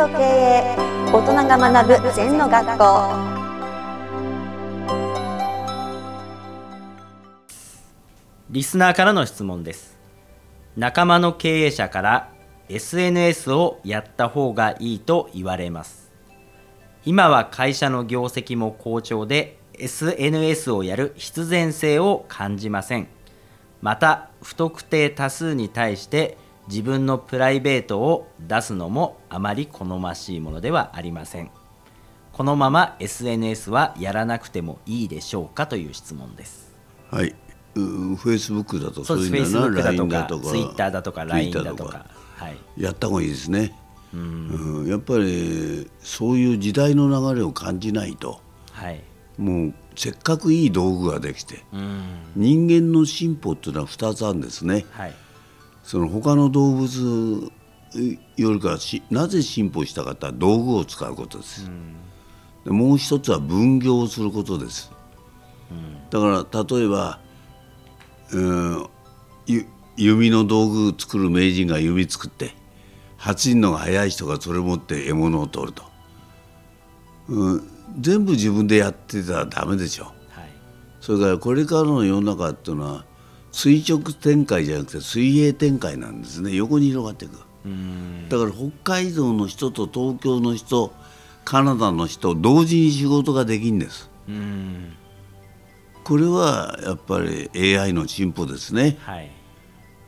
と経営大人が学ぶ禅の学校。リスナーからの質問です。仲間の経営者から SNS をやった方がいいと言われます。今は会社の業績も好調で SNS をやる必然性を感じません。また不特定多数に対して自分のプライベートを出すのもあまり好ましいものではありません。このまま SNS はやらなくてもいいでしょうかという質問です。はい。フェイスブックだとそうです。フェイスブックだとかとか。ツイッターだとか。LINE だとか。はい。やった方がいいですね。うん。やっぱりそういう時代の流れを感じないと。はい。もうせっかくいい道具ができてうん。人間の進歩っていうのは2つあるんですね。はいその他の動物よりかしなぜ進歩したかって道具を使うことです、でもう一つは分業をすることです、だから例えば、うん、ゆ弓の道具作る名人が弓作って8人のが早い人がそれを持って獲物を取ると、うん、全部自分でやってたらダメでしょ。はい。それからこれからの世の中っていうのは垂直展開じゃなくて水平展開なんですね。横に広がっていく。うん。だから北海道の人と東京の人カナダの人同時に仕事ができるんです。うん。これはやっぱり AI の進歩ですね。はい。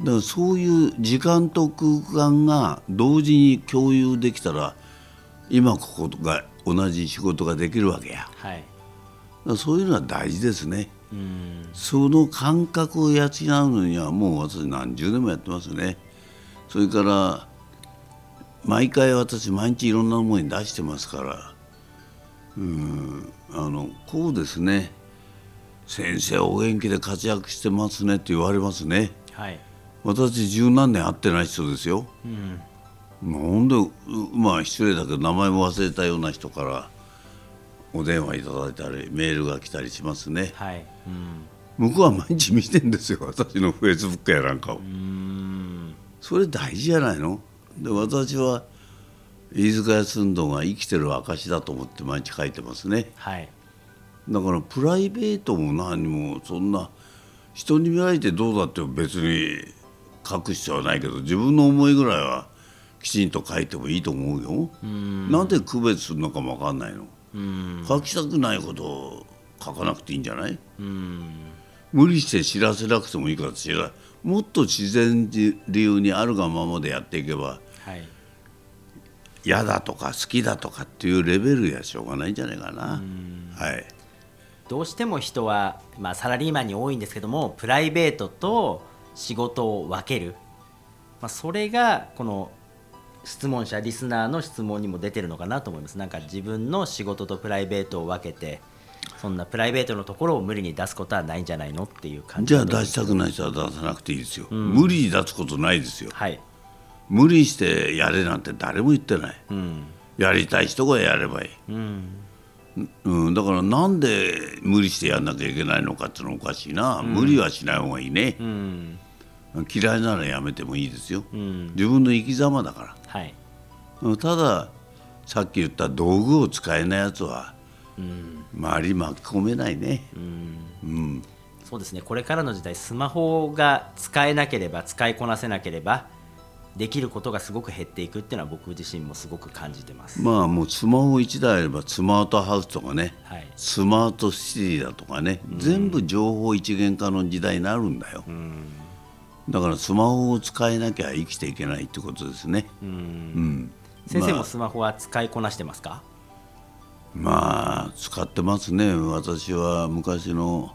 だからそういう時間と空間が同時に共有できたら今ここが同じ仕事ができるわけや。はい。らそういうのは大事ですね。うんその感覚を養うのにはもう私何十年もやってますね。それから毎回私毎日いろんなものに出してますから。うんあのこうですね。先生お元気で活躍してますねって言われますね。はい。私十何年会ってない人ですよ。うん。なんでうまあ失礼だけど名前も忘れたような人からお電話いただいたりメールが来たりしますね。はい。うん。向こうは毎日見てんですよ私のフェイスブックやなんかを。うん。それ大事じゃないの？で私は飯塚康運が生きてる証だと思って毎日書いてますね。はい。だからプライベートも何もそんな人に見られてどうだって別に書く必要はないけど自分の思いぐらいはきちんと書いてもいいと思うよ。なんで区別するのかも分かんないの。うん書きたくないことを書かなくていいんじゃない？うん。無理して知らせなくてもいいから知らもっと自然理由にあるがままでやっていけばはい。嫌だとか好きだとかっていうレベルやしょうがないんじゃないかな。はい、どうしても人は、まあ、サラリーマンに多いんですけどもプライベートと仕事を分ける、まあ、それがこの質問者リスナーの質問にも出てるのかなと思います。なんか自分の仕事とプライベートを分けてそんなプライベートのところを無理に出すことはないんじゃないのっていう感じ。じゃあ出したくない人は出さなくていいですよ、無理に出すことないですよ。はい。無理してやれなんて誰も言ってない。うん。やりたい人がやればいい、うん。うん、だからなんで無理してやんなきゃいけないのかっていうのはおかしいな、無理はしない方がいいね。う、ん嫌いならやめてもいいですよ、うん。自分の生き様だから。はい。うんたださっき言った道具を使えないやつはうん。周り巻き込めないね、うん。うん、そうですね。これからの時代スマホが使えなければ使いこなせなければできることがすごく減っていくっていうのは僕自身もすごく感じてます、まあもうスマホ1台あればスマートハウスとかね。はい。スマートシティだとかね、全部情報一元化の時代になるんだよ、うんだからスマホを使えなきゃ生きていけないってことですね、ううん。ん、先生まあ。もスマホは使いこなしてますか、まあ使ってますね。私は昔の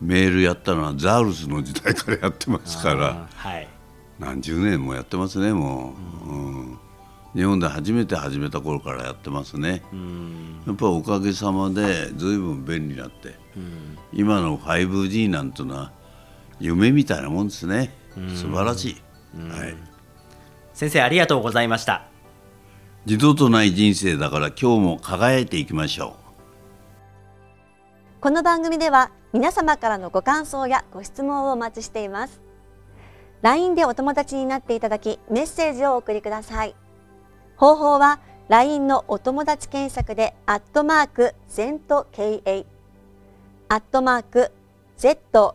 メールやったのはザウルスの時代からやってますから。はい。何十年もやってますねもう、うん。日本で初めて始めた頃からやってますね。うん。やっぱりおかげさまで随分便利になって。うん。今の 5G なんていうのは夢みたいなもんですね。素晴らしい、はい、先生ありがとうございました。二度とない人生だから今日も輝いていきましょう。この番組では皆様からのご感想やご質問をお待ちしています。LINE でお友達になっていただきメッセージをお送りください。方法は LINE のお友達検索でアットマーク ZENTKA アットマーク ZENTO